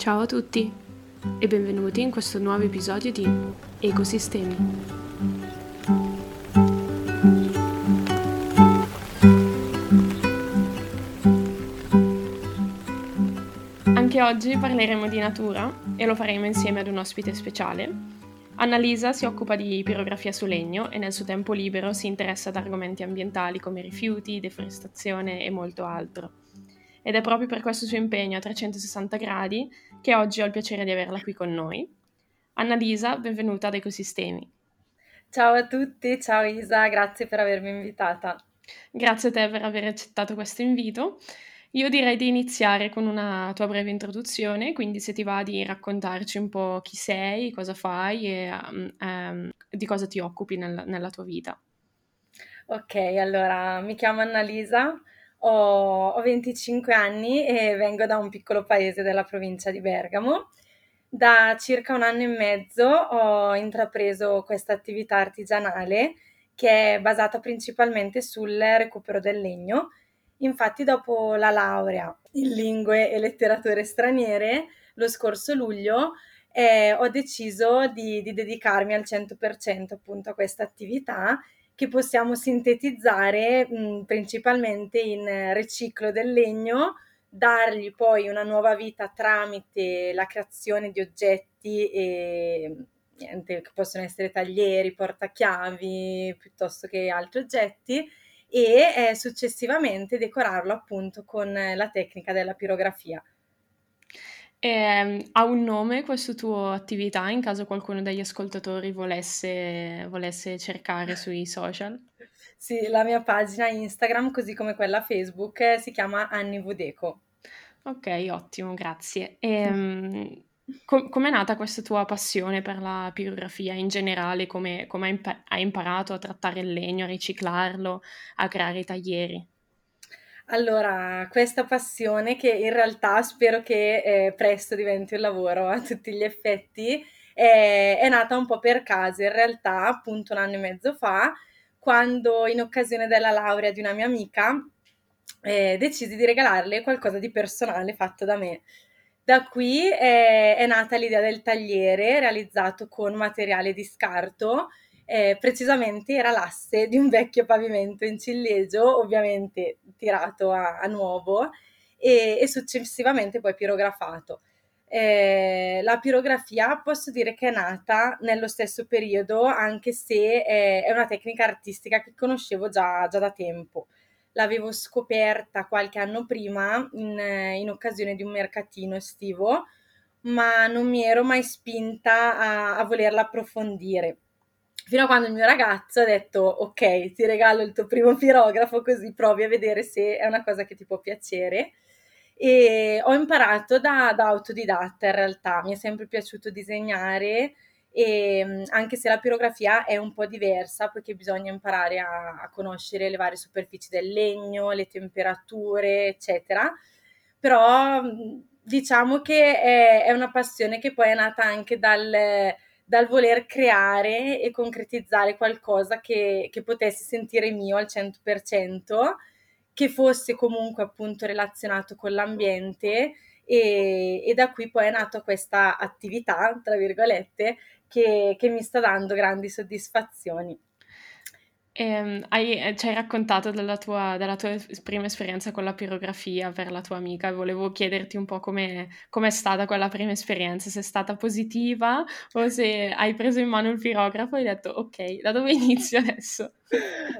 Ciao a tutti e benvenuti in questo nuovo episodio di Ecosistemi. Anche oggi parleremo di natura e lo faremo insieme ad un ospite speciale. Annalisa si occupa di pirografia su legno e nel suo tempo libero si interessa ad argomenti ambientali come rifiuti, deforestazione e molto altro. Ed è proprio per questo suo impegno a 360 gradi che oggi ho il piacere di averla qui con noi. Annalisa, benvenuta ad Ecosistemi. Ciao a tutti, ciao Isa, grazie per avermi invitata. Grazie a te per aver accettato questo invito. Io direi di iniziare con una tua breve introduzione, quindi se ti va di raccontarci un po' chi sei, cosa fai e um, um, di cosa ti occupi nel, nella tua vita. Ok, allora mi chiamo Annalisa, ho, ho 25 anni e vengo da un piccolo paese della provincia di Bergamo. Da circa un anno e mezzo ho intrapreso questa attività artigianale che è basata principalmente sul recupero del legno Infatti, dopo la laurea in lingue e letterature straniere, lo scorso luglio, eh, ho deciso di, di, dedicarmi al 100% appunto a questa attività che possiamo sintetizzare mh, principalmente in riciclo del legno, dargli poi una nuova vita tramite la creazione di oggetti e niente, che possono essere taglieri, portachiavi piuttosto che altri oggetti e eh, successivamente decorarlo appunto con la tecnica della pirografia. Eh, ha un nome questa tua attività in caso qualcuno degli ascoltatori volesse, volesse cercare sui social? Sì, la mia pagina Instagram, così come quella Facebook, si chiama Anni Vodeco. Ok, ottimo, grazie. Ehm, Com- com'è nata questa tua passione per la pirografia in generale? Come, come hai imparato a trattare il legno, a riciclarlo, a creare i taglieri? Allora, questa passione che in realtà spero che eh, presto diventi un lavoro a tutti gli effetti, è, è nata un po' per caso, in realtà appunto un anno e mezzo fa, quando in occasione della laurea di una mia amica eh, decisi di regalarle qualcosa di personale fatto da me. Da qui è, è nata l'idea del tagliere realizzato con materiale di scarto, eh, precisamente era l'asse di un vecchio pavimento in ciliegio, ovviamente tirato a, a nuovo e, e, successivamente poi pirografato. Eh, la pirografia posso dire che è nata nello stesso periodo, anche se è, è una tecnica artistica che conoscevo già, già da tempo l'avevo scoperta qualche anno prima in, in occasione di un mercatino estivo, ma non mi ero mai spinta a, a volerla approfondire. Fino a quando il mio ragazzo ha detto: Ok, ti regalo il tuo primo pirografo, così provi a vedere se è una cosa che ti può piacere. E ho imparato da, da autodidatta in realtà, mi è sempre piaciuto disegnare e ehm, anche se la pirografia è un po' diversa perché bisogna imparare a, a, conoscere le varie superfici del legno, le temperature, eccetera. Però diciamo che è, è una passione che poi è nata anche dal, dal voler creare e concretizzare qualcosa che, che potesse sentire mio al 100%, che fosse comunque appunto relazionato con l'ambiente e, e, da qui poi è nata questa attività, tra virgolette, che, che mi sta dando grandi soddisfazioni. Eh, hai, ci hai raccontato della tua, della tua, prima esperienza con la pirografia per la tua amica volevo chiederti un po' come è stata quella prima esperienza, se è stata positiva o se hai preso in mano il pirografo e hai detto ok, da dove inizio adesso?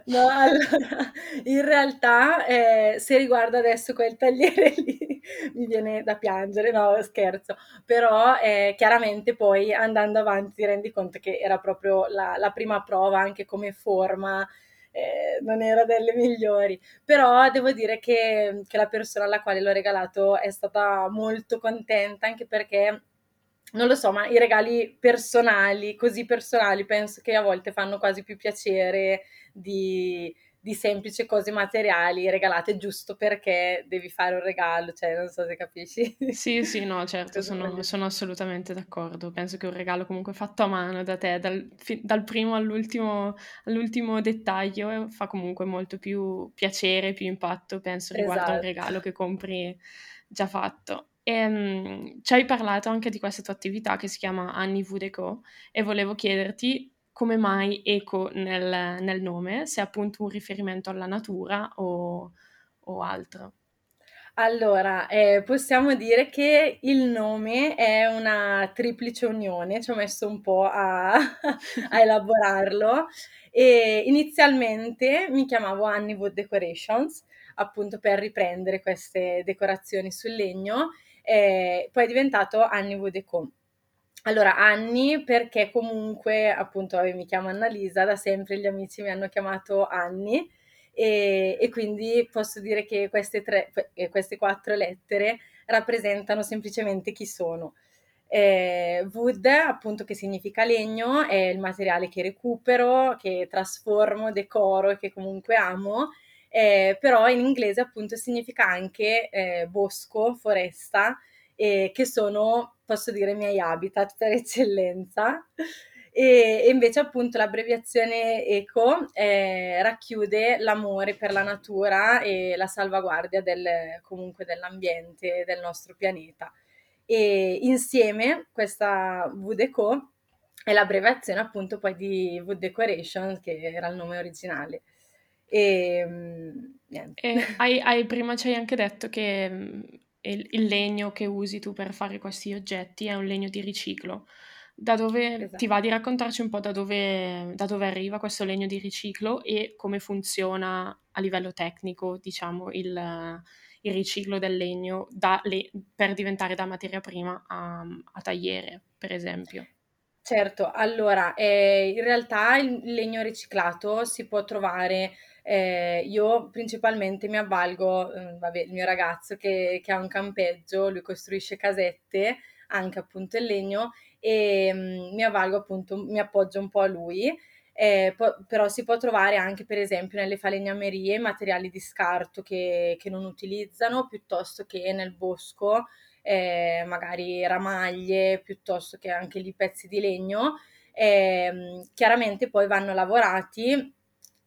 No, allora, in realtà eh, se riguarda adesso quel tagliere lì mi viene da piangere, no scherzo, però eh, chiaramente poi andando avanti ti rendi conto che era proprio la, la prima prova anche come forma eh, non era delle migliori, però devo dire che, che la persona alla quale l'ho regalato è stata molto contenta anche perché non lo so, ma i regali personali, così personali, penso che a volte fanno quasi più piacere di, di semplici cose materiali regalate giusto perché devi fare un regalo, cioè non so se capisci. Sì, sì, no, certo, sono, sono assolutamente d'accordo. Penso che un regalo comunque fatto a mano da te, dal, dal primo all'ultimo, all'ultimo, dettaglio, fa comunque molto più piacere, più impatto, penso, riguardo esatto. a un regalo che compri già fatto. E, um, ci hai parlato anche di questa tua attività che si chiama Annie Wood Eco e volevo chiederti come mai eco nel, nel nome, se è appunto un riferimento alla natura o, o altro. Allora, eh, possiamo dire che il nome è una triplice unione, ci ho messo un po' a, a elaborarlo. E inizialmente mi chiamavo Annie Wood Decorations, appunto per riprendere queste decorazioni sul legno, eh, poi è diventato Annie Wood Deco. Allora, Anni perché comunque, appunto, mi chiamo Annalisa, da sempre gli amici mi hanno chiamato Anni e, e quindi posso dire che queste, tre, queste quattro lettere rappresentano semplicemente chi sono. Eh, wood, appunto, che significa legno, è il materiale che recupero, che trasformo, decoro e che comunque amo, eh, però in inglese appunto significa anche eh, bosco, foresta, eh, che sono, posso dire, i miei habitat per eccellenza. E, invece appunto l'abbreviazione ECO eh, racchiude l'amore per la natura e la salvaguardia del, comunque dell'ambiente del nostro pianeta. E insieme questa VDECO è l'abbreviazione appunto poi di Wood Decoration che era il nome originale. E, niente. E hai, hai, prima ci hai anche detto che il, il legno che usi tu per fare questi oggetti è un legno di riciclo. Da dove esatto. ti va di raccontarci un po' da dove, da dove, arriva questo legno di riciclo e come funziona a livello tecnico, diciamo, il, il riciclo del legno da, le, per diventare da materia prima a, a tagliere, per esempio. Certo, allora, eh, in realtà il legno riciclato si può trovare eh, io principalmente mi avvalgo, eh, vabbè, il mio ragazzo che, che, ha un campeggio, lui costruisce casette, anche appunto in legno, e mh, mm, mi avvalgo appunto, mi appoggio un po' a lui. Eh, po- però si può trovare anche per esempio nelle falegnamerie materiali di scarto che, che non utilizzano piuttosto che nel bosco eh, magari ramaglie piuttosto che anche lì pezzi di legno eh, chiaramente poi vanno lavorati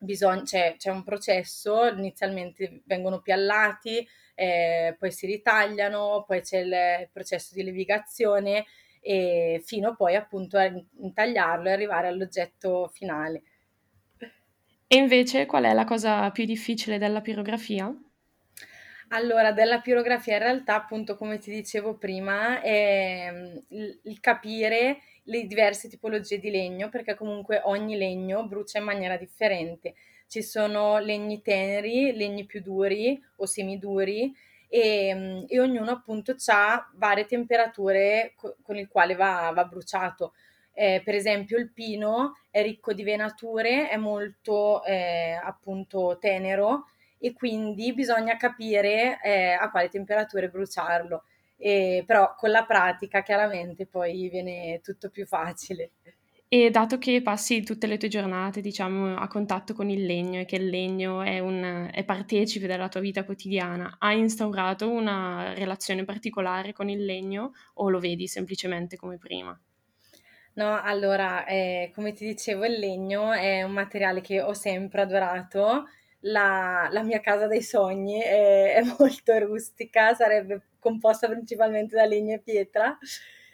bisogna, c'è, c'è, un processo, inizialmente vengono piallati, eh, poi si ritagliano, poi c'è il processo di levigazione e fino poi appunto a intagliarlo e arrivare all'oggetto finale. E invece qual è la cosa più difficile della pirografia? Allora, della pirografia in realtà, appunto, come ti dicevo prima, è il, il capire le diverse tipologie di legno, perché comunque ogni legno brucia in maniera differente. Ci sono legni teneri, legni più duri o semiduri e, mm, e ognuno appunto ha varie temperature co- con il quale va, va bruciato. Eh, per esempio il pino è ricco di venature, è molto eh, appunto tenero e quindi bisogna capire eh, a quale temperature bruciarlo. E, però con la pratica chiaramente poi viene tutto più facile. E dato che passi tutte le tue giornate, diciamo, a contatto con il legno e che il legno è, un, è partecipe della tua vita quotidiana, hai instaurato una relazione particolare con il legno o lo vedi semplicemente come prima? No, allora, eh, come ti dicevo, il legno è un materiale che ho sempre adorato la, la mia casa dei sogni è, è, molto rustica, sarebbe composta principalmente da legno e pietra.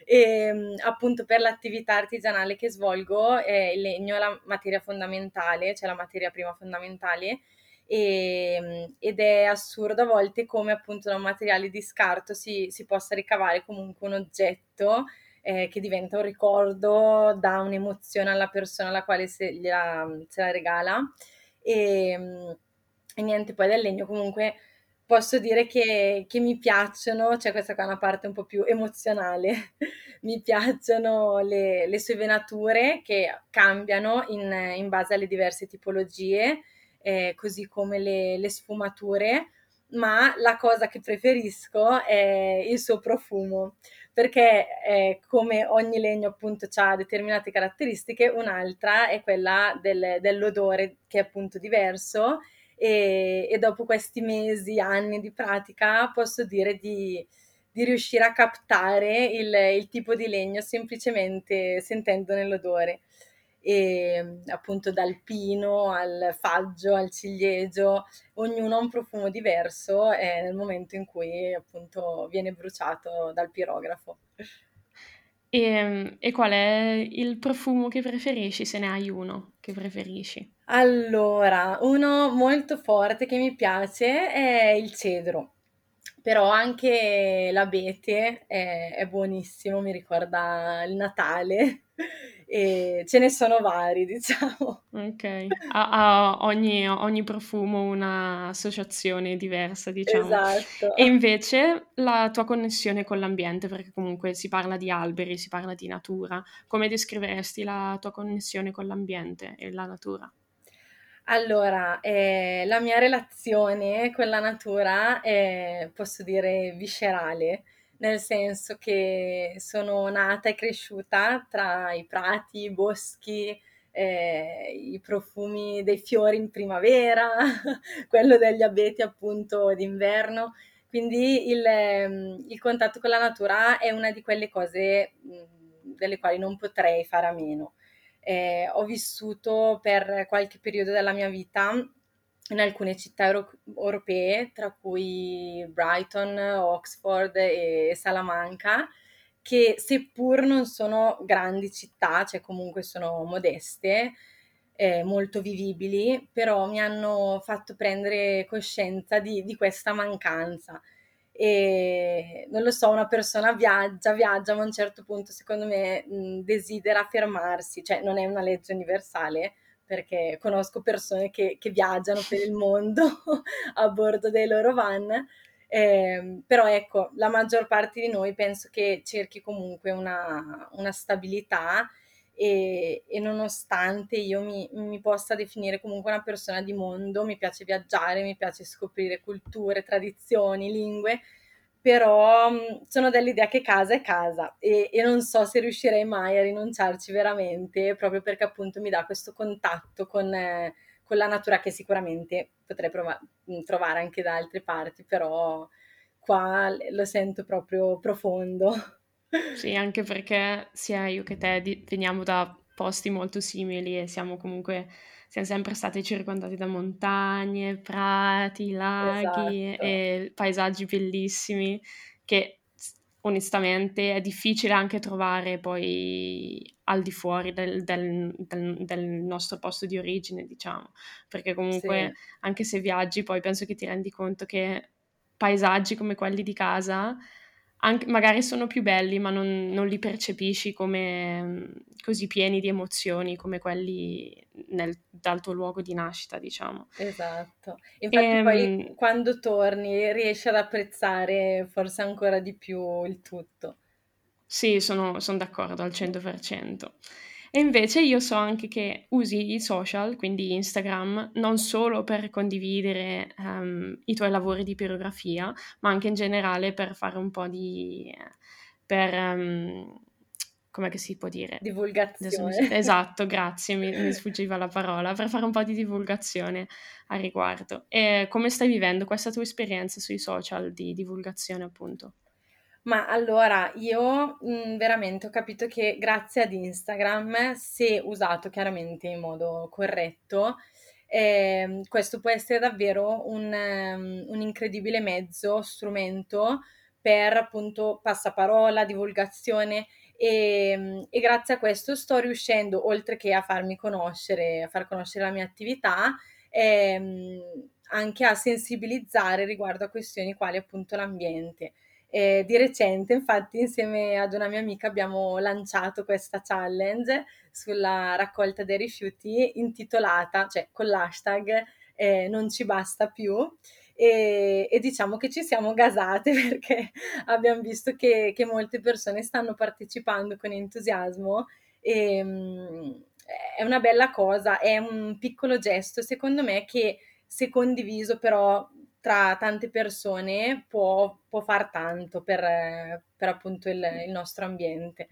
E appunto per l'attività artigianale che svolgo eh, il legno è la materia fondamentale, cioè la materia prima fondamentale e, ed è assurdo a volte come appunto da un materiale di scarto si, si possa ricavare comunque un oggetto eh, che diventa un ricordo, dà un'emozione alla persona alla quale se, gliela, se la regala e, ehm, e niente, poi del legno comunque posso dire che, che, mi piacciono, cioè questa qua è una parte un po' più emozionale, mi piacciono le, le sue venature che cambiano in, in, base alle diverse tipologie, eh, così come le, le, sfumature, ma la cosa che preferisco è il suo profumo perché eh, come ogni legno appunto ha determinate caratteristiche, un'altra è quella del, dell'odore che è appunto diverso e, e, dopo questi mesi, anni di pratica posso dire di, di riuscire a captare il, il, tipo di legno semplicemente sentendo nell'odore. e appunto dal pino al faggio al ciliegio, ognuno ha un profumo diverso eh, nel momento in cui appunto viene bruciato dal pirografo. E, ehm, e qual è il profumo che preferisci, se ne hai uno che preferisci? Allora, uno molto forte che mi piace è il cedro, però anche l'abete è, è buonissimo, mi ricorda il Natale e ce ne sono vari, diciamo. Ok, ha, ha ogni, ogni profumo un'associazione diversa, diciamo. Esatto. E invece la tua connessione con l'ambiente, perché comunque si parla di alberi, si parla di natura, come descriveresti la tua connessione con l'ambiente e la natura? Allora, eh, la mia relazione con la natura è, posso dire, viscerale, nel senso che sono nata e cresciuta tra i prati, i boschi, eh, i profumi dei fiori in primavera, quello degli abeti appunto d'inverno. Quindi il, ehm, il contatto con la natura è una di quelle cose mh, delle quali non potrei fare a meno. Eh, ho vissuto per qualche periodo della mia vita in alcune città euro- europee, tra cui Brighton, Oxford e Salamanca, che seppur non sono grandi città, cioè comunque sono modeste, eh, molto vivibili, però mi hanno fatto prendere coscienza di, di questa mancanza. E non lo so, una persona viaggia, viaggia, ma a un certo punto secondo me mh, desidera fermarsi, cioè non è una legge universale, perché conosco persone che, che viaggiano per il mondo a bordo dei loro van, eh, però ecco, la maggior parte di noi penso che cerchi comunque una, una stabilità e, e, nonostante io mi, mi, possa definire comunque una persona di mondo, mi piace viaggiare, mi piace scoprire culture, tradizioni, lingue, però mh, sono dell'idea che casa è casa e, e, non so se riuscirei mai a rinunciarci veramente, proprio perché appunto mi dà questo contatto con, eh, con la natura che sicuramente potrei prova- trovare anche da altre parti, però qua lo sento proprio profondo. Sì, anche perché sia io che te di- veniamo da posti molto simili e siamo comunque, siamo sempre stati circondati da montagne, prati, laghi Esatto. e paesaggi bellissimi che onestamente è difficile anche trovare poi al di fuori del, del- del- del nostro posto di origine, diciamo, perché comunque Sì. anche se viaggi poi penso che ti rendi conto che paesaggi come quelli di casa anche, magari sono più belli, ma non, non li percepisci come mm, così pieni di emozioni come quelli nel, dal tuo luogo di nascita, diciamo. Esatto. Infatti poi Ehm, quando torni riesci ad apprezzare forse ancora di più il tutto. Sì, sono, sono d'accordo al 100%. E invece io so anche che usi i social, quindi Instagram, non solo per condividere ehm, i tuoi lavori di pirografia, ma anche in generale per fare un po' di... per... com'è che si può dire? Mi... Divulgazione. Esatto, grazie, mi, mi sfuggiva la parola, per fare un po' di divulgazione a riguardo. E come stai vivendo questa tua esperienza sui social di divulgazione, appunto? Ma allora io, mhmm, veramente ho capito che grazie ad Instagram, se usato chiaramente in modo corretto, ehm, questo può essere davvero un mhmm, un incredibile mezzo, strumento per appunto passaparola, divulgazione, ehm, e grazie a questo sto riuscendo, oltre che a farmi conoscere, a far conoscere la mia attività, ehm, anche a sensibilizzare riguardo a questioni quali appunto l'ambiente. E di recente, infatti, insieme ad una mia amica abbiamo lanciato questa challenge sulla raccolta dei rifiuti intitolata, cioè con l'hashtag eh, non ci basta più. E, e, diciamo che ci siamo gasate perché abbiamo visto che, che molte persone stanno partecipando con entusiasmo e mh, è una bella cosa, è un piccolo gesto secondo me che se condiviso però tra tante persone può, può far tanto per, per appunto il, il nostro ambiente.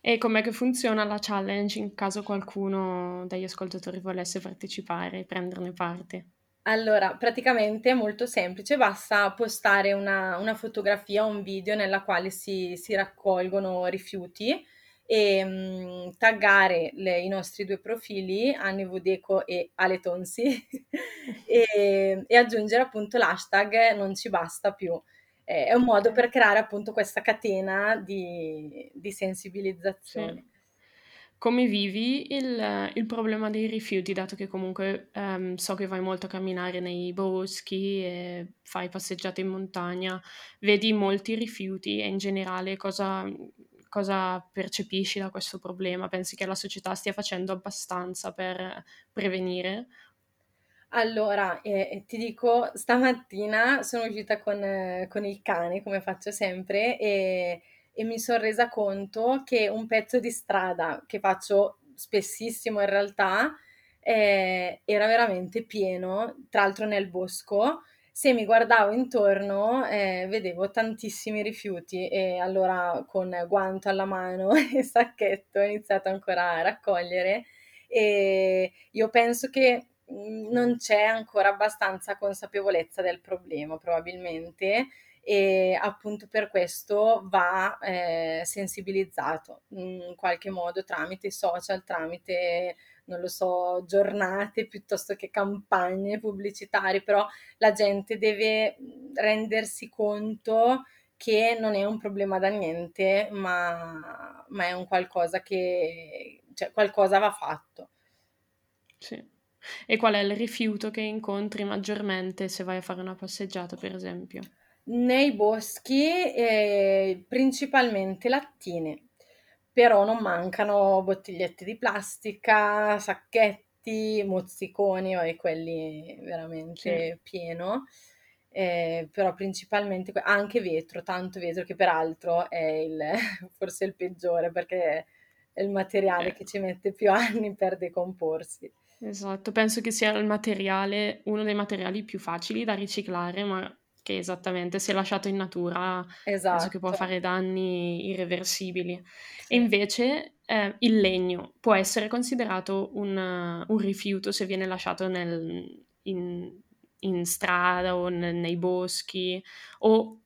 E com'è che funziona la challenge in caso qualcuno degli ascoltatori volesse partecipare e prenderne parte? Allora, praticamente è molto semplice, basta postare una, una fotografia o un video nella quale si, si raccolgono rifiuti e mh, taggare le, i nostri due profili, Anni Vudeco e Ale Tonsi, e, e, aggiungere appunto l'hashtag non ci basta più. Eh, è un modo per creare appunto questa catena di, di sensibilizzazione. Sì. Come vivi il, il, problema dei rifiuti, dato che comunque um, so che vai molto a camminare nei boschi e fai passeggiate in montagna, vedi molti rifiuti e in generale cosa, cosa percepisci da questo problema? Pensi che la società stia facendo abbastanza per prevenire? Allora, eh, ti dico, stamattina sono uscita con, eh, con il cane, come faccio sempre, e e mi sono resa conto che un pezzo di strada che faccio spessissimo in realtà eh, era veramente pieno, tra l'altro nel bosco. Se mi guardavo intorno eh, vedevo tantissimi rifiuti e allora con guanto alla mano e sacchetto ho iniziato ancora a raccogliere e io penso che mm, non c'è ancora abbastanza consapevolezza del problema probabilmente e appunto per questo va eh, sensibilizzato in qualche modo tramite social, tramite non lo so, giornate piuttosto che campagne pubblicitarie, però la gente deve rendersi conto che non è un problema da niente, ma, ma è un qualcosa che, cioè qualcosa va fatto. Sì. E qual è il rifiuto che incontri maggiormente se vai a fare una passeggiata, per esempio? Nei boschi, ehm, principalmente lattine, però non mancano bottigliette di plastica, sacchetti, mozziconi, vabbè quelli veramente Sì. pieno, ehm, però principalmente que anche vetro, tanto vetro che peraltro è il forse il peggiore perché è il materiale Eh. che ci mette più anni per decomporsi. Esatto, penso che sia il materiale uno dei materiali più facili da riciclare, ma che esattamente, se lasciato in natura penso che può Esatto. fare danni irreversibili. E invece, ehm, il legno può essere considerato un un rifiuto se viene lasciato nel in in strada o ne nei boschi, o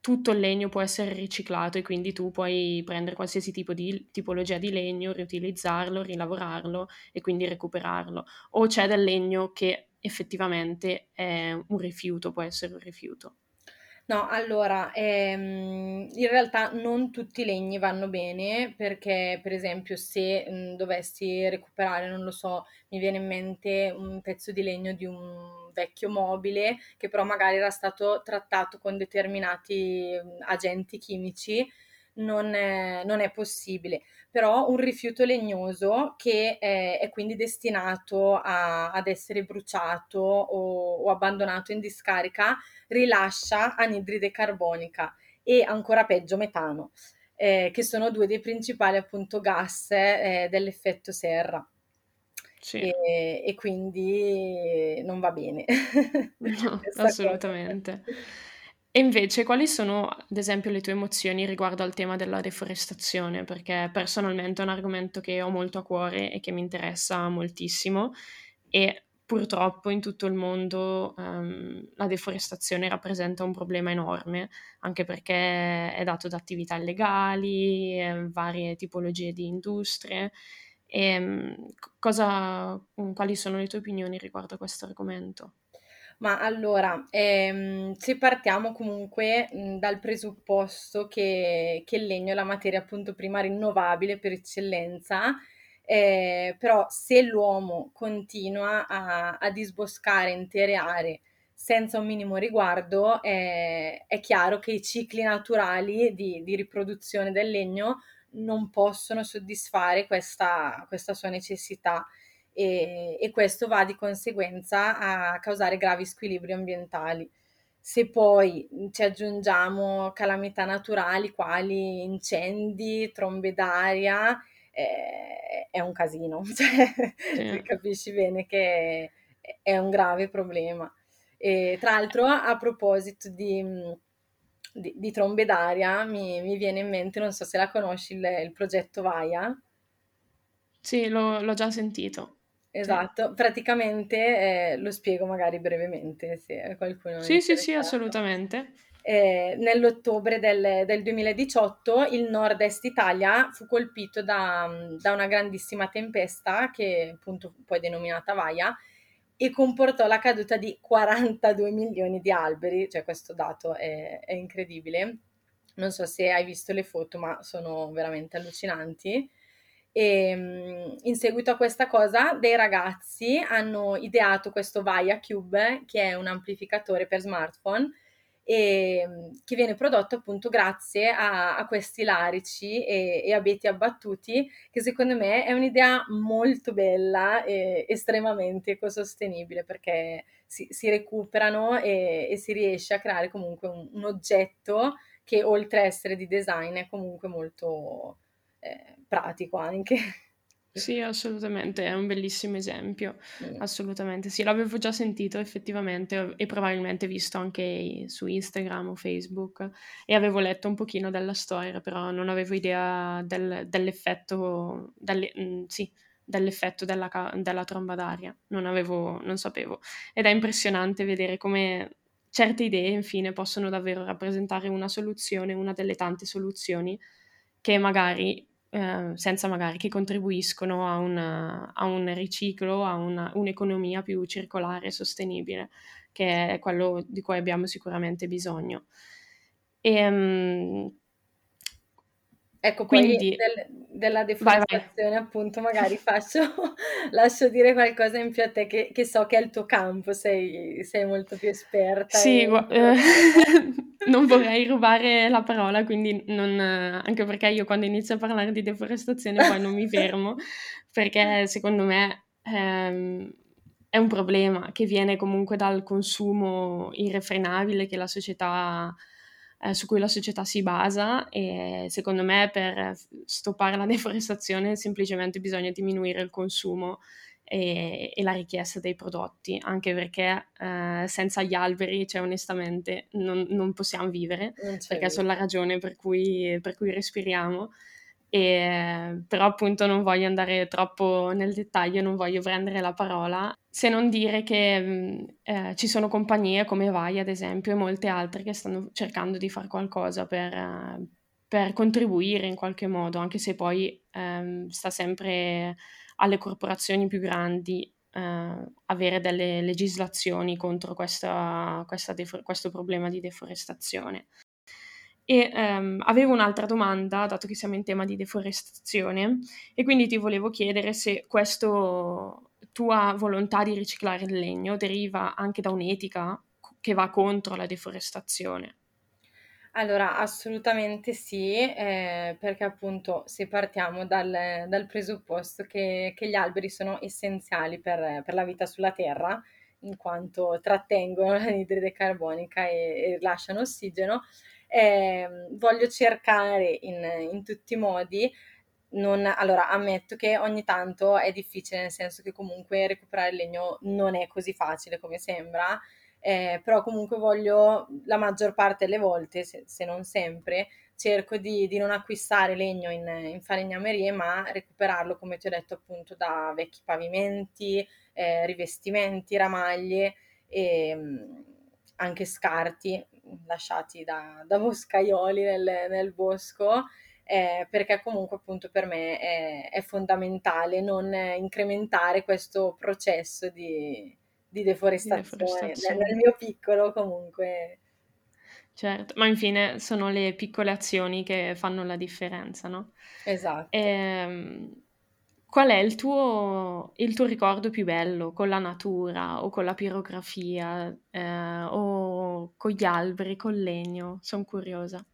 tutto il legno può essere riciclato e quindi tu puoi prendere qualsiasi tipo di tipologia di legno, riutilizzarlo, rilavorarlo e quindi recuperarlo, o c'è del legno che effettivamente è un rifiuto, può essere un rifiuto. No, allora, ehm, in realtà non tutti i legni vanno bene perché, per esempio, se mh, dovessi recuperare, non lo so, mi viene in mente un pezzo di legno di un vecchio mobile che però magari era stato trattato con determinati mh, agenti chimici, non è, non è possibile. Però un rifiuto legnoso che è, è quindi destinato a- ad essere bruciato o o abbandonato in discarica rilascia anidride carbonica e ancora peggio metano, eh, che sono due dei principali appunto gas eh, dell'effetto serra. Sì. E, e quindi non va bene No, questa cosa. E invece quali sono, ad esempio, le tue emozioni riguardo al tema della deforestazione? Perché personalmente è un argomento che ho molto a cuore e che mi interessa moltissimo e purtroppo in tutto il mondo, ehm, la deforestazione rappresenta un problema enorme, anche perché è dato da attività illegali, ehm, varie tipologie di industrie. Ehm, c cosa quali sono le tue opinioni riguardo a questo argomento? Ma allora, ehm, se partiamo comunque, mhmm, dal presupposto che che il legno è la materia appunto prima rinnovabile per eccellenza, ehm, però se l'uomo continua a a disboscare intere aree senza un minimo riguardo, ehm, è chiaro che i cicli naturali di di riproduzione del legno non possono soddisfare questa questa sua necessità e, e questo va di conseguenza a causare gravi squilibri ambientali. Se poi ci aggiungiamo calamità naturali quali incendi, trombe d'aria, eh, è un casino, cioè, Sì. capisci bene che è un grave problema. E, tra l'altro, a proposito di, di, di trombe d'aria, mi, mi, viene in mente, non so se la conosci, il, il progetto Vaia. Sì, l'ho, l'ho già sentito. Esatto, praticamente eh, lo spiego magari brevemente se qualcuno Sì, sì, sì, assolutamente. eh, nell'ottobre del, del, 2018 il nord-est Italia fu colpito da, da, una grandissima tempesta che appunto poi denominata Vaia e comportò la caduta di 42 milioni di alberi, cioè questo dato è, è incredibile. Non so se hai visto le foto, ma sono veramente allucinanti. E ehm, in seguito a questa cosa, dei ragazzi hanno ideato questo Vaia Cube, che è un amplificatore per smartphone e, ehm, che viene prodotto appunto grazie a, a questi larici e, e, abeti abbattuti, che secondo me è un'idea molto bella e estremamente ecosostenibile perché si, si recuperano e, e, si riesce a creare comunque un, un, oggetto che oltre a essere di design è comunque molto eh, pratico anche. Sì, assolutamente, è un bellissimo esempio, mm. assolutamente. Sì, l'avevo già sentito effettivamente e probabilmente visto anche su Instagram o Facebook e avevo letto un pochino della storia, però non avevo idea del, dell'effetto, delle, mh, mm, sì, dell'effetto della, della, tromba d'aria, non avevo, non sapevo. Ed è impressionante vedere come certe idee, infine, possono davvero rappresentare una soluzione, una delle tante soluzioni che magari Ehm, senza magari che contribuiscono a, una, a un riciclo, a una, un'economia più circolare e sostenibile, che è quello di cui abbiamo sicuramente bisogno. E, um, Ecco, Quindi, del, della deforestazione, vai, vai. appunto, magari faccio, lascio dire qualcosa in più a te, che, che so che è il tuo campo, sei, sei molto più esperta. Sì, e... gu- eh, non vorrei rubare la parola, quindi non, anche perché io quando inizio a parlare di deforestazione poi non mi fermo, perché secondo me ehm, è un problema che viene comunque dal consumo irrefrenabile che la società eh, su cui la società si basa e secondo me per stoppare la deforestazione semplicemente bisogna diminuire il consumo e, e la richiesta dei prodotti, anche perché eh, senza gli alberi, cioè onestamente, non, non possiamo vivere, perché vita. sono la ragione per cui, per cui respiriamo. E, però appunto non voglio andare troppo nel dettaglio, non voglio prendere la parola, se non dire che mm, eh, ci sono compagnie come Vai ad esempio e molte altre che stanno cercando di fare qualcosa per, per contribuire in qualche modo, anche se poi um, sta sempre alle corporazioni più grandi uh, avere delle legislazioni contro questa, questa defo- questo problema di deforestazione. E um, avevo un'altra domanda, dato che siamo in tema di deforestazione, e quindi ti volevo chiedere se questa tua volontà di riciclare il legno deriva anche da un'etica che va contro la deforestazione. Allora, assolutamente sì, eh, perché appunto se partiamo dal, dal presupposto che, che, gli alberi sono essenziali per, per, la vita sulla Terra, in quanto trattengono l'anidride carbonica e, e rilasciano ossigeno, eh, voglio cercare in, in tutti i modi non, allora ammetto che ogni tanto è difficile, nel senso che comunque recuperare il legno non è così facile come sembra, eh, però comunque voglio la maggior parte delle volte, se, se non sempre, cerco di, di, non acquistare legno in, in, falegnamerie, ma recuperarlo, come ti ho detto, appunto da vecchi pavimenti, eh, rivestimenti, ramaglie e mm, anche scarti lasciati da, da boscaioli nel, nel bosco. Eh, perché comunque appunto per me è, è, fondamentale non incrementare questo processo di, di deforestazione, deforestazione. Nel, nel, mio piccolo comunque. Certo, ma infine sono le piccole azioni che fanno la differenza, no? Esatto. E, ehm, qual è il tuo, il tuo, ricordo più bello con la natura o con la pirografia eh, o con gli alberi, col legno? Sono curiosa.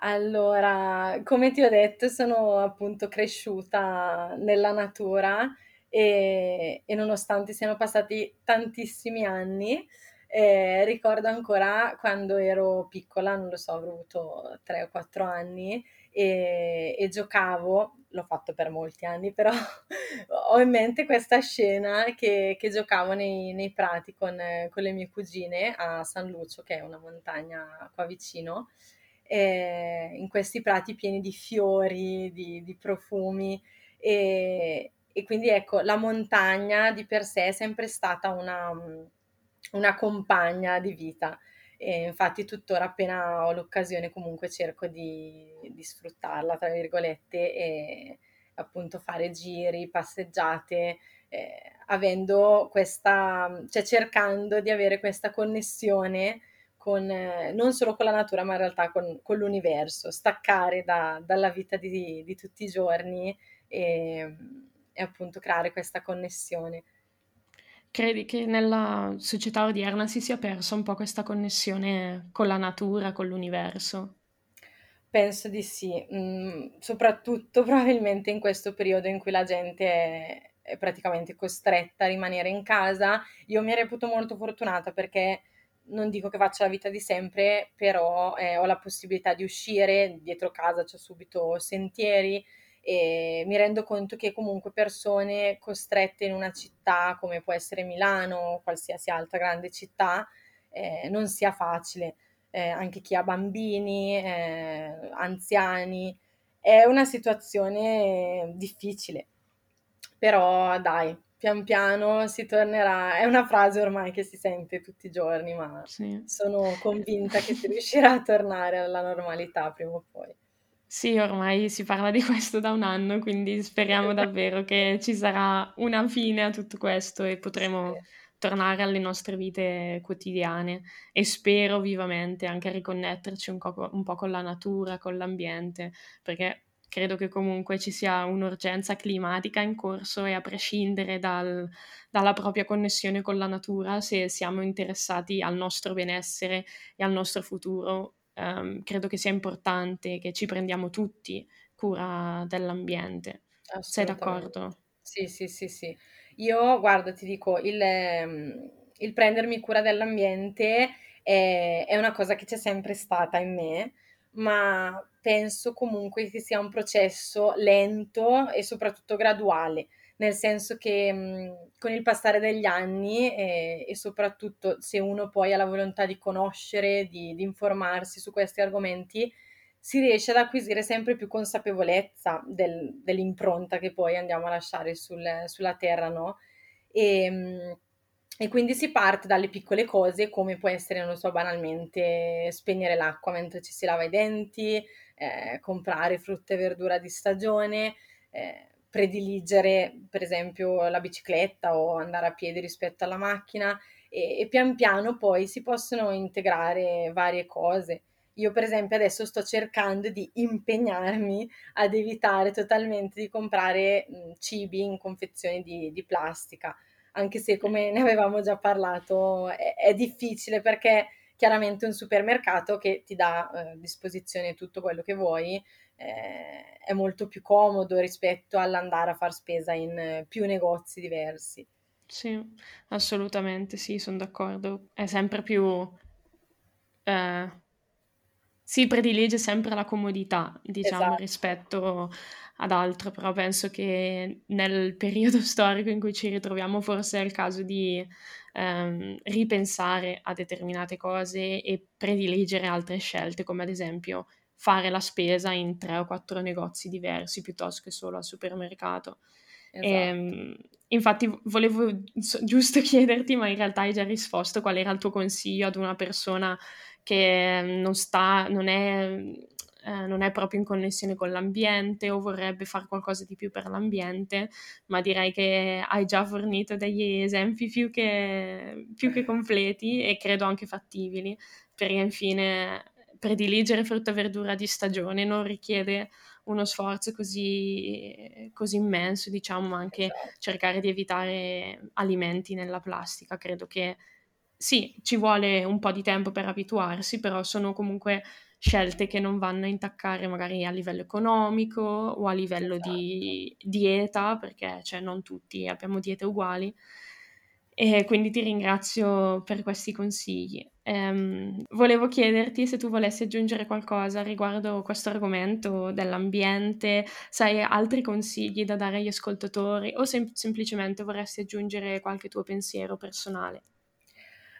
Allora, come ti ho detto, sono appunto cresciuta nella natura e, e nonostante siano passati tantissimi anni, eh, ricordo ancora quando ero piccola, non lo so, avrò avuto 3 o 4 anni e, e giocavo, l'ho fatto per molti anni, però ho in mente questa scena che, che giocavo nei, nei prati con, con le mie cugine a San Lucio, che è una montagna qua vicino in questi prati pieni di fiori, di, di profumi e, e, quindi ecco, la montagna di per sé è sempre stata una, una compagna di vita. E infatti tuttora appena ho l'occasione comunque cerco di, di sfruttarla, tra virgolette, e appunto fare giri, passeggiate, eh, avendo questa, cioè cercando di avere questa connessione con, eh, non solo con la natura, ma in realtà con, con l'universo, staccare da, dalla vita di, di, tutti i giorni e, e appunto creare questa connessione. Credi che nella società odierna si sia persa un po' questa connessione con la natura, con l'universo? Penso di sì, mm, soprattutto probabilmente in questo periodo in cui la gente è, è praticamente costretta a rimanere in casa. Io mi reputo molto fortunata perché non dico che faccia la vita di sempre, però eh, ho la possibilità di uscire, dietro casa c'ho subito sentieri e mi rendo conto che comunque persone costrette in una città come può essere Milano o qualsiasi altra grande città eh, non sia facile eh, anche chi ha bambini, eh, anziani. È una situazione difficile, però dai, pian piano si tornerà. È una frase ormai che si sente tutti i giorni, ma sì. sono convinta che si riuscirà a tornare alla normalità prima o poi. Sì, ormai si parla di questo da un anno, quindi speriamo davvero che ci sarà una fine a tutto questo e potremo sì. tornare alle nostre vite quotidiane e spero vivamente anche riconnetterci un, co- un po' con la natura, con l'ambiente, perché credo che comunque ci sia un'urgenza climatica in corso e a prescindere dal, dalla propria connessione con la natura, se siamo interessati al nostro benessere e al nostro futuro, ehm, credo che sia importante che ci prendiamo tutti cura dell'ambiente. Sei d'accordo? Sì, sì, sì, sì. Io, guarda, ti dico, il, ehm, il prendermi cura dell'ambiente è, è una cosa che c'è sempre stata in me, ma penso comunque che sia un processo lento e soprattutto graduale, nel senso che mh, con il passare degli anni e, e, soprattutto se uno poi ha la volontà di conoscere, di, di informarsi su questi argomenti, si riesce ad acquisire sempre più consapevolezza del, dell'impronta che poi andiamo a lasciare sul, sulla terra, no? E, ehm, e, quindi si parte dalle piccole cose, come può essere, non so, banalmente spegnere l'acqua mentre ci si lava i denti, eh, comprare frutta e verdura di stagione, eh, prediligere per esempio la bicicletta o andare a piedi rispetto alla macchina e, e pian piano poi si possono integrare varie cose. Io per esempio adesso sto cercando di impegnarmi ad evitare totalmente di comprare mh, cibi in confezioni di, di, plastica, anche se come ne avevamo già parlato è, è difficile perché chiaramente un supermercato che ti dà eh, a disposizione tutto quello che vuoi eh, è molto più comodo rispetto all'andare a far spesa in eh, più negozi diversi. Sì, assolutamente sì, sono d'accordo. È sempre più eh, si predilige sempre la comodità, diciamo, esatto. rispetto ad altro, però penso che nel periodo storico in cui ci ritroviamo forse è il caso di ehm, ripensare a determinate cose e prediligere altre scelte, come ad esempio fare la spesa in tre o quattro negozi diversi piuttosto che solo al supermercato. Esatto. E, ehm, infatti volevo giusto chiederti, ma in realtà hai già risposto qual era il tuo consiglio ad una persona che non sta, non è, eh, non è proprio in connessione con l'ambiente o vorrebbe fare qualcosa di più per l'ambiente, ma direi che hai già fornito degli esempi più che, più che completi e credo anche fattibili, perché infine prediligere frutta e verdura di stagione non richiede uno sforzo così, così immenso, diciamo, ma anche esatto. cercare di evitare alimenti nella plastica. Credo che sì, ci vuole un po' di tempo per abituarsi, però sono comunque scelte che non vanno a intaccare magari a livello economico o a livello esatto. di dieta, perché cioè, non tutti abbiamo diete uguali. E quindi ti ringrazio per questi consigli. Ehm, volevo chiederti se tu volessi aggiungere qualcosa riguardo questo argomento dell'ambiente, se hai altri consigli da dare agli ascoltatori o sem- semplicemente vorresti aggiungere qualche tuo pensiero personale.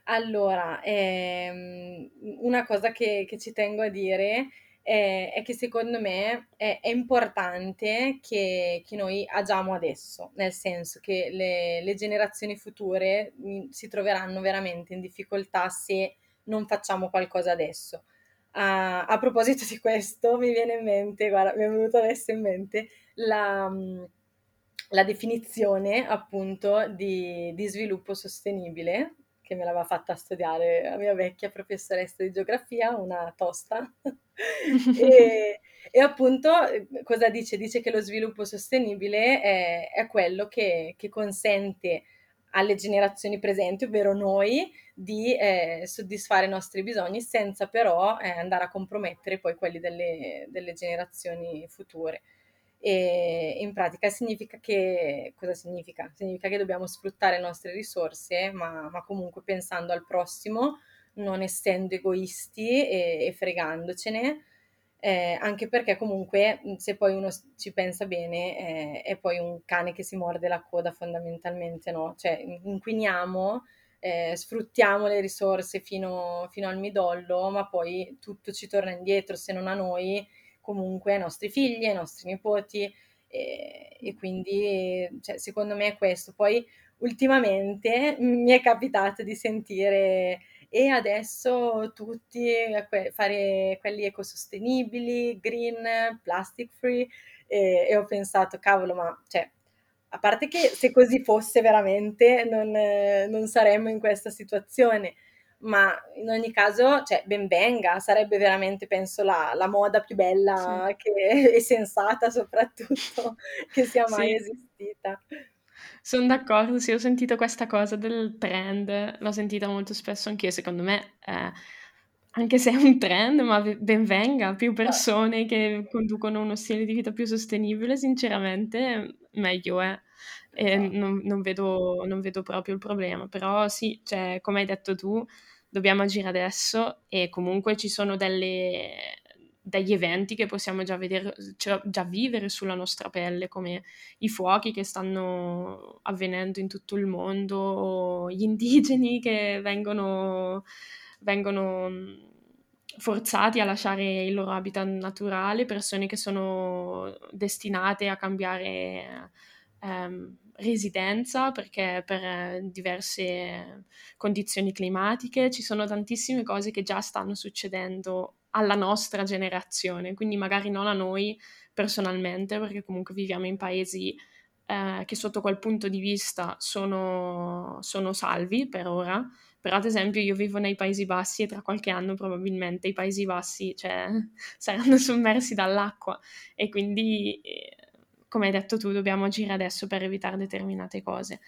Allora, ehm, una cosa che, che ci tengo a dire è, è che secondo me è, è importante che, che noi agiamo adesso, nel senso che le, le generazioni future si troveranno veramente in difficoltà se non facciamo qualcosa adesso. Uh, a proposito di questo, mi viene in mente, guarda, mi è venuto adesso in mente la, la definizione appunto di, di, sviluppo sostenibile che me l'aveva fatta studiare la mia vecchia professoressa di geografia, una tosta. e, e, appunto cosa dice? Dice che lo sviluppo sostenibile è, è quello che, che consente alle generazioni presenti, ovvero noi, di eh, soddisfare i nostri bisogni senza però eh, andare a compromettere poi quelli delle, delle, generazioni future. E in pratica significa che cosa significa? Significa che dobbiamo sfruttare le nostre risorse, ma, ma comunque pensando al prossimo, non essendo egoisti e, e fregandocene, eh, anche perché comunque se poi uno ci pensa bene eh, è poi un cane che si morde la coda fondamentalmente, no? Cioè inquiniamo, eh, sfruttiamo le risorse fino, fino, al midollo, ma poi tutto ci torna indietro, se non a noi, comunque ai nostri figli, ai nostri nipoti e quindi cioè, secondo me è questo. Poi ultimamente mi è capitato di sentire e adesso tutti fare quelli ecosostenibili, green, plastic free e, e ho pensato cavolo ma cioè a parte che se così fosse veramente non, non saremmo in questa situazione ma in ogni caso, cioè, ben venga, sarebbe veramente, penso, la, la moda più bella sì. che, e sensata soprattutto che sia mai sì. esistita. Sono d'accordo, sì, ho sentito questa cosa del trend, l'ho sentita molto spesso anch'io, secondo me, eh, anche se è un trend, ma ben venga, più persone che conducono uno stile di vita più sostenibile, sinceramente, meglio è. E non, non, vedo, non vedo proprio il problema, però sì, cioè, come hai detto tu, dobbiamo agire adesso e comunque ci sono delle, degli eventi che possiamo già, vedere, cioè, già vivere sulla nostra pelle, come i fuochi che stanno avvenendo in tutto il mondo, gli indigeni che vengono, vengono forzati a lasciare il loro habitat naturale, persone che sono destinate a cambiare ehm, residenza perché per diverse condizioni climatiche ci sono tantissime cose che già stanno succedendo alla nostra generazione, quindi magari non a noi personalmente, perché comunque viviamo in paesi eh, che sotto quel punto di vista sono, sono salvi per ora, però ad esempio io vivo nei Paesi Bassi e tra qualche anno probabilmente i Paesi Bassi cioè, saranno sommersi dall'acqua. E quindi, eh, come hai detto tu, dobbiamo agire adesso per evitare determinate cose.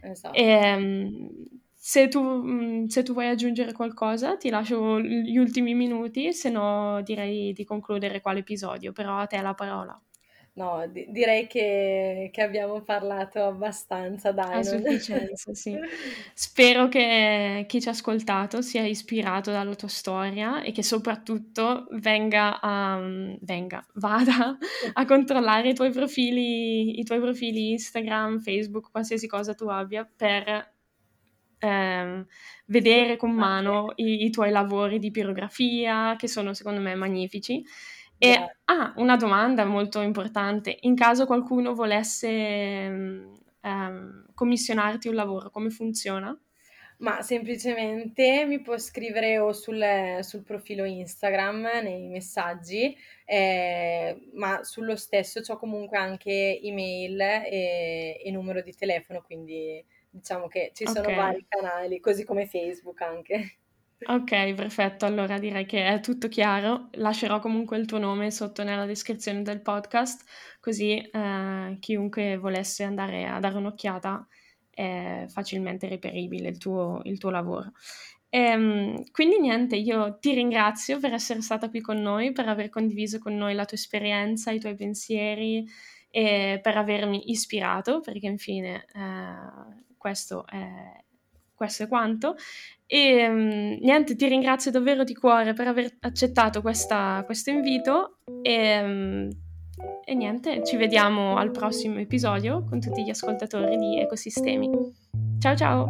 Esatto. E, ehm, se tu, mm, se tu, vuoi aggiungere qualcosa, ti lascio gli ultimi minuti, se no direi di concludere qua l'episodio, però a te la parola. No, di- direi che, che abbiamo parlato abbastanza, dai. A sufficienza, sì. Spero che chi ci ha ascoltato sia ispirato dalla tua storia e che soprattutto venga a, venga, vada a controllare i tuoi profili, i tuoi profili Instagram, Facebook, qualsiasi cosa tu abbia per ehm, vedere con mano i, i, tuoi lavori di pirografia, che sono secondo me magnifici. E ah, una domanda molto importante: in caso qualcuno volesse ehm, commissionarti un lavoro, come funziona? Ma semplicemente mi può scrivere o sul, sul profilo Instagram nei messaggi, eh, ma sullo stesso ho comunque anche email e, e numero di telefono, quindi diciamo che ci sono okay. vari canali, così come Facebook anche. Ok, perfetto. Allora direi che è tutto chiaro. Lascerò comunque il tuo nome sotto nella descrizione del podcast, così eh, chiunque volesse andare a dare un'occhiata è facilmente reperibile il tuo, il tuo lavoro. E, ehm, quindi niente, io ti ringrazio per essere stata qui con noi, per aver condiviso con noi la tua esperienza, i tuoi pensieri e per avermi ispirato, perché infine eh, questo è, questo è quanto. E um, niente, ti ringrazio davvero di cuore per aver accettato questa, questo invito e, um, e niente, ci vediamo al prossimo episodio con tutti gli ascoltatori di Ecosistemi. Ciao ciao!